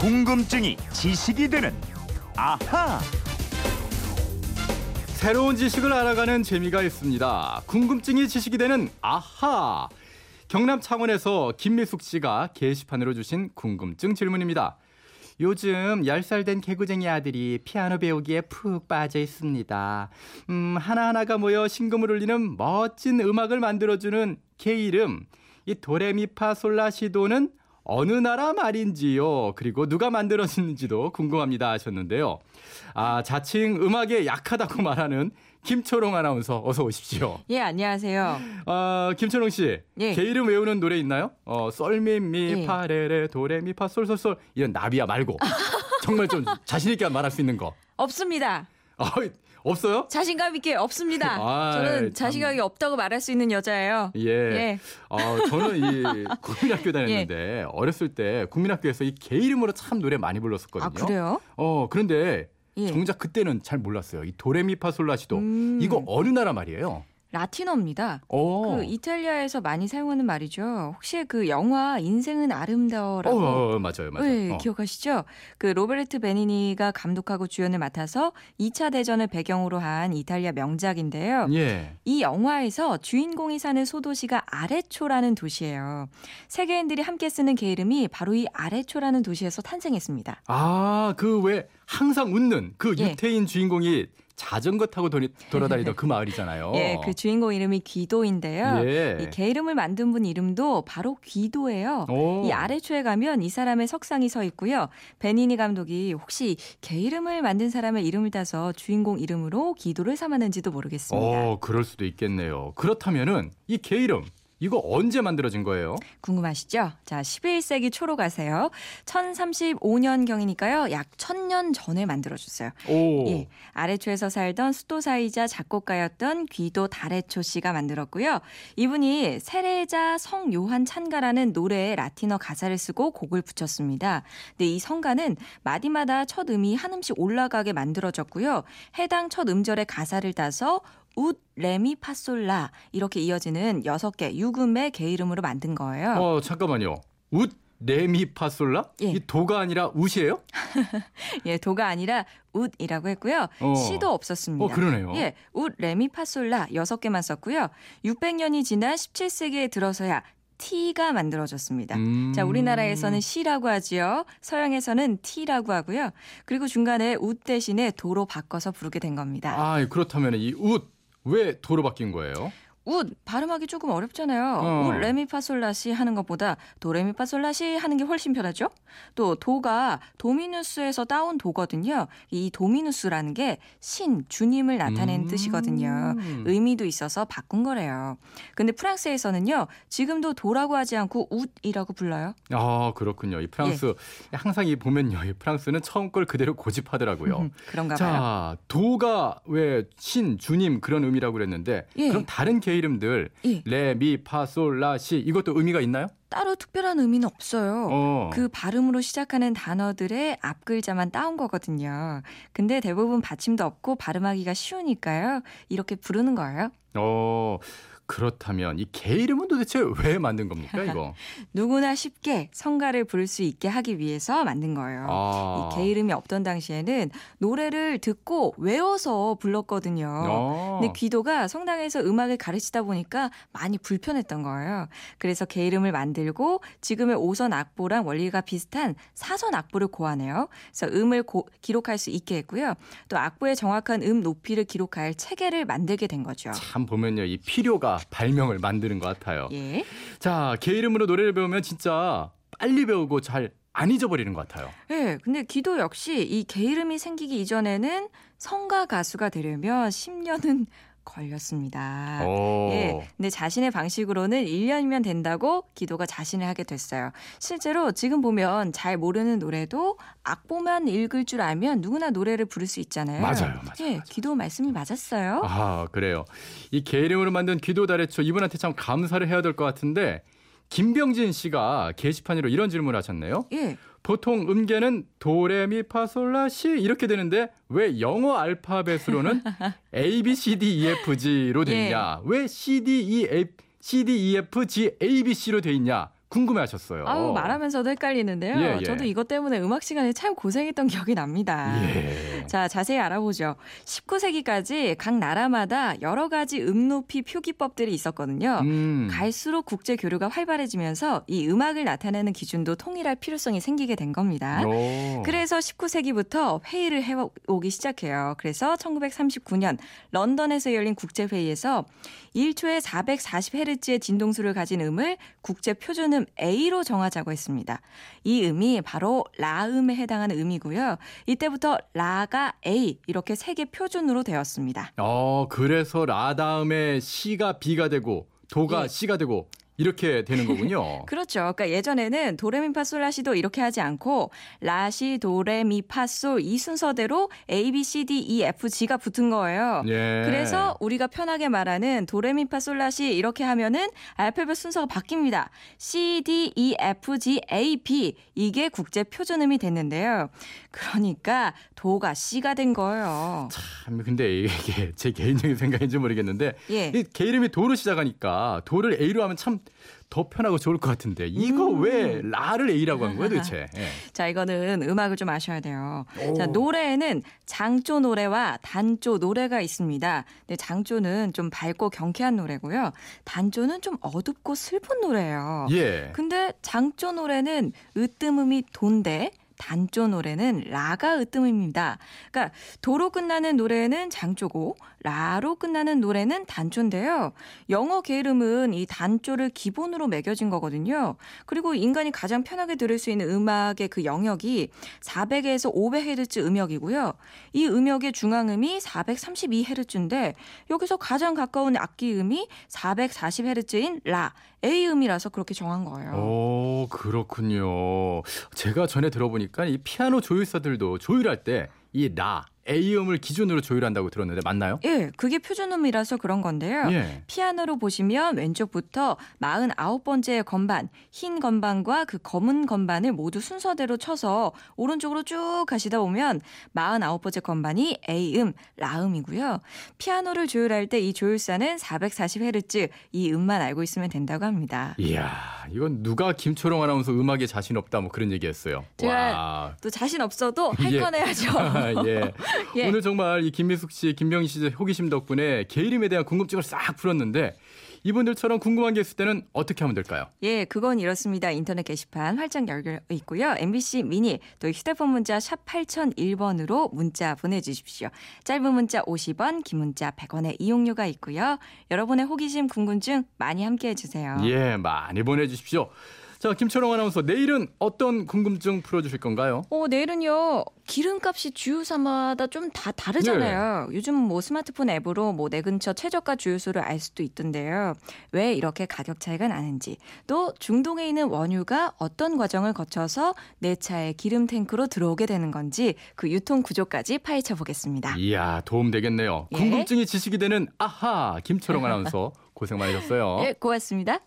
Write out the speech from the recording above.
궁금증이 지식이 되는 아하. 새로운 지식을 알아가는 재미가 있습니다. 궁금증이 지식이 되는 아하. 경남 창원에서 김미숙 씨가 게시판으로 주신 궁금증 질문입니다. 요즘 10살 된 개구쟁이 아들이 피아노 배우기에 푹 빠져 있습니다. 음, 하나하나가 모여 신금을 울리는 멋진 음악을 만들어주는 개 이름. 이 도레미파 솔라시도는 어느 나라 말인지요? 그리고 누가 만들었는지도 궁금합니다 하셨는데요. 아, 자칭 음악에 약하다고 말하는 김초롱 아나운서 어서 오십시오. 예, 안녕하세요. 아, 김초롱 씨. 예. 개 이름 외우는 노래 있나요? 어, 썰미미 예. 파레레 도레미 파 솔솔솔 이런 나비야 말고 정말 좀 자신 있게 말할 수 있는 거. 없습니다. 아, 없어요? 자신감 있게 없습니다. 아이, 저는 참. 자신감이 없다고 말할 수 있는 여자예요. 예. 예. 아, 저는 이 국민학교 다녔는데 어렸을 때 국민학교에서 이 개 이름으로 참 노래 많이 불렀었거든요. 아, 그래요? 어, 그런데 예. 정작 그때는 잘 몰랐어요. 이 도레미파솔라시도 음. 이거 어느 나라 말이에요? 라틴어입니다. 어. 그 이탈리아에서 많이 사용하는 말이죠. 혹시 그 영화 인생은 아름다워라고 어, 어, 맞아요, 맞아요. 네, 어. 기억하시죠? 그 로베르트 베니니가 감독하고 주연을 맡아서 2차 대전을 배경으로 한 이탈리아 명작인데요. 예. 이 영화에서 주인공이 사는 소도시가 아레초라는 도시예요. 세계인들이 함께 쓰는 개 이름이 바로 이 아레초라는 도시에서 탄생했습니다. 아, 그 왜 항상 웃는 그 예. 유태인 주인공이 자전거 타고 돌이, 돌아다니던 그 마을이잖아요. 예, 그 주인공 이름이 귀도인데요. 예. 이개 이름을 만든 분 이름도 바로 귀도예요. 오. 이 아래초에 가면 이 사람의 석상이 서 있고요. 베니니 감독이 혹시 개 이름을 만든 사람의 이름을 따서 주인공 이름으로 귀도를 삼았는지도 모르겠습니다. 어, 그럴 수도 있겠네요. 그렇다면은 이 개 이름 이거 언제 만들어진 거예요? 궁금하시죠? 자, 11세기 초로 가세요. 1035년경이니까요. 약 1000년 전에 만들어졌어요. 오. 예, 아레초에서 살던 수도사이자 작곡가였던 귀도 다레초 씨가 만들었고요. 이분이 세례자 성 요한 찬가라는 노래에 라틴어 가사를 쓰고 곡을 붙였습니다. 근데 이 성가는 마디마다 첫 음이 한 음씩 올라가게 만들어졌고요. 해당 첫 음절의 가사를 따서 웃, 레미, 파솔라 이렇게 이어지는 여섯 개 육음의 계이름으로 만든 거예요. 어, 잠깐만요. 웃 레미 파솔라? 예. 이 도가 아니라 Ut이에요? 예, 도가 아니라 Ut이라고 했고요. 어. 시도 없었습니다. 어, 그러네요. 예, 웃, 레미, 파솔라 여섯 개만 썼고요. 600년이 지난 17세기에 들어서야 Ti가 만들어졌습니다. 음. 자, 우리나라에서는 시라고 하지요. 서양에서는 Ti라고 하고요. 그리고 중간에 웃 대신에 도로 바꿔서 부르게 된 겁니다. 아, 그렇다면 이 웃 왜 도로 바뀐 거예요? 웃 발음하기 조금 어렵잖아요. 어. 웃 레미파솔라시 하는 것보다 도레미파솔라시 하는 게 훨씬 편하죠. 또 도가 도미누스에서 따온 도거든요. 이 도미누스라는 게 신, 주님을 나타내는 음. 뜻이거든요. 의미도 있어서 바꾼 거래요. 근데 프랑스에서는요. 지금도 도라고 하지 않고 웃이라고 불러요. 아, 그렇군요. 이 프랑스 예. 항상 이 보면요. 이 프랑스는 처음 걸 그대로 고집하더라고요. 음, 그런가 봐요. 자, 도가 왜 신, 주님 그런 의미라고 그랬는데 예. 그럼 다른 개 이름들 예. 레, 미, 파, 솔, 라, 시 이것도 의미가 있나요? 따로 특별한 의미는 없어요. 어. 그 발음으로 시작하는 단어들의 앞 글자만 따온 거거든요. 근데 대부분 받침도 없고 발음하기가 쉬우니까요. 이렇게 부르는 거예요. 어, 그렇다면 이 개 이름은 도대체 왜 만든 겁니까, 이거? 누구나 쉽게 성가를 부를 수 있게 하기 위해서 만든 거예요. 아. 이개 이름이 없던 당시에는 노래를 듣고 외워서 불렀거든요. 어. 근데 귀도가 성당에서 음악을 가르치다 보니까 많이 불편했던 거예요. 그래서 개 이름을 만들고 지금의 오선 악보랑 원리가 비슷한 사선 악보를 고하네요. 그래서 음을 고- 기록할 수 있게 했고요. 또 악보의 정확한 음 높이를 기록할 체계를 만들게 된 거죠. 참 보면요, 이 필요가 발명을 만드는 것 같아요. 예. 자, 개 이름으로 노래를 배우면 진짜 빨리 배우고 잘 안 잊어버리는 것 같아요. 예, 근데 기도 역시 이 개 이름이 생기기 이전에는 성가 가수가 되려면 10년은 걸렸습니다. 오. 예. 근데 자신의 방식으로는 1년이면 된다고 기도가 자신을 하게 됐어요. 실제로 지금 보면 잘 모르는 노래도 악보만 읽을 줄 알면 누구나 노래를 부를 수 있잖아요. 맞아요, 맞아요, 예, 맞아요. 기도 말씀이 맞았어요. 아, 그래요. 이 개 이름으로 만든 귀도 다래초 이분한테 참 감사를 해야 될 것 같은데 김병진 씨가 게시판으로 이런 질문을 하셨네요. 예. 보통 음계는 도레미파솔라시 이렇게 되는데 왜 영어 알파벳으로는 A B C D E F G로 돼 예. 있냐? 왜 C D E F C D E F G A B C로 돼 있냐? 궁금해하셨어요. 아우 말하면서도 헷갈리는데요. 예, 예. 저도 이것 때문에 음악 시간에 참 고생했던 기억이 납니다. 예. 자, 자세히 알아보죠. 19세기까지 각 나라마다 여러 가지 음높이 표기법들이 있었거든요. 음. 갈수록 국제 교류가 활발해지면서 이 음악을 나타내는 기준도 통일할 필요성이 생기게 된 겁니다. 오. 그래서 19세기부터 회의를 해오기 시작해요. 그래서 1939년 런던에서 열린 국제회의에서 1초에 440Hz의 진동수를 가진 음을 국제 표준음 A로 정하자고 했습니다. 이 음이 바로 라음에 해당하는 음이고요. 이때부터 라가 A 이렇게 세계 표준으로 되었습니다. 어, 그래서 라 다음에 C가 B가 되고 도가 예. C가 되고 이렇게 되는 거군요. 그렇죠. 그러니까 예전에는 도레미파솔라시도 이렇게 하지 않고 라시 도레미파솔 이 순서대로 A B C D E F G가 붙은 거예요. 예. 그래서 우리가 편하게 말하는 도레미파솔라시 이렇게 하면은 알파벳 순서가 바뀝니다. C D E F G A B 이게 국제 표준음이 됐는데요. 그러니까 도가 C가 된 거예요. 참 근데 이게 제 개인적인 생각인지 모르겠는데 예. 이개 이름이 도로 시작하니까 도를 A로 하면 참더 편하고 좋을 것 같은데 이거 음. 왜 라를 A라고 한 거야 도대체? 예. 자, 이거는 음악을 좀 아셔야 돼요. 오. 자, 노래에는 장조 노래와 단조 노래가 있습니다. 근데 장조는 좀 밝고 경쾌한 노래고요. 단조는 좀 어둡고 슬픈 노래예요. 예. 근데 장조 노래는 으뜸음이 돈데 단조 노래는 라가 으뜸음입니다. 그러니까 도로 끝나는 노래는 장조고 라로 끝나는 노래는 단조인데요. 영어 게으름은 이 단조를 기본으로 매겨진 거거든요. 그리고 인간이 가장 편하게 들을 수 있는 음악의 그 영역이 400에서 500Hz 음역이고요. 이 음역의 중앙음이 432Hz인데 여기서 가장 가까운 악기음이 440Hz인 라, A음이라서 그렇게 정한 거예요. 오 그렇군요. 제가 전에 들어보니까 이 피아노 조율사들도 조율할 때 이 라 A음을 기준으로 조율한다고 들었는데 맞나요? 예, 그게 표준음이라서 그런 건데요. 예. 피아노로 보시면 왼쪽부터 49번째 건반, 흰 건반과 그 검은 건반을 모두 순서대로 쳐서 오른쪽으로 쭉 가시다 보면 49번째 건반이 A음, 라음이고요. 피아노를 조율할 때 이 조율사는 440Hz 이 음만 알고 있으면 된다고 합니다. 이야 이건 누가 김초롱 아나운서 음악에 자신 없다 뭐 그런 얘기했어요. 제가- 와. 또 자신 없어도 할 예. 건 해야죠. 예. 예. 오늘 정말 이 김미숙 씨, 김병희 씨의 호기심 덕분에 개 이름에 대한 궁금증을 싹 풀었는데 이분들처럼 궁금한 게 있을 때는 어떻게 하면 될까요? 예, 그건 이렇습니다. 인터넷 게시판 활짝 열려 있고요. MBC 미니 또 휴대폰 문자 샵 8001번으로 문자 보내주십시오. 짧은 문자 50원, 긴 문자 100원의 이용료가 있고요. 여러분의 호기심, 궁금증 많이 함께해 주세요. 예, 많이 보내주십시오. 자, 김초롱 아나운서 내일은 어떤 궁금증 풀어주실 건가요? 어, 내일은요, 기름값이 주유사마다 좀 다 다르잖아요. 요즘 뭐 스마트폰 앱으로 뭐 내 근처 최저가 주유소를 알 수도 있던데요. 왜 이렇게 가격 차이가 나는지, 또 중동에 있는 원유가 어떤 과정을 거쳐서 내 차의 기름 탱크로 들어오게 되는 건지 그 유통 구조까지 파헤쳐 보겠습니다. 이야, 도움 되겠네요. 예. 궁금증이 지식이 되는 아하 김초롱 아나운서 고생 많으셨어요. 예, 고맙습니다.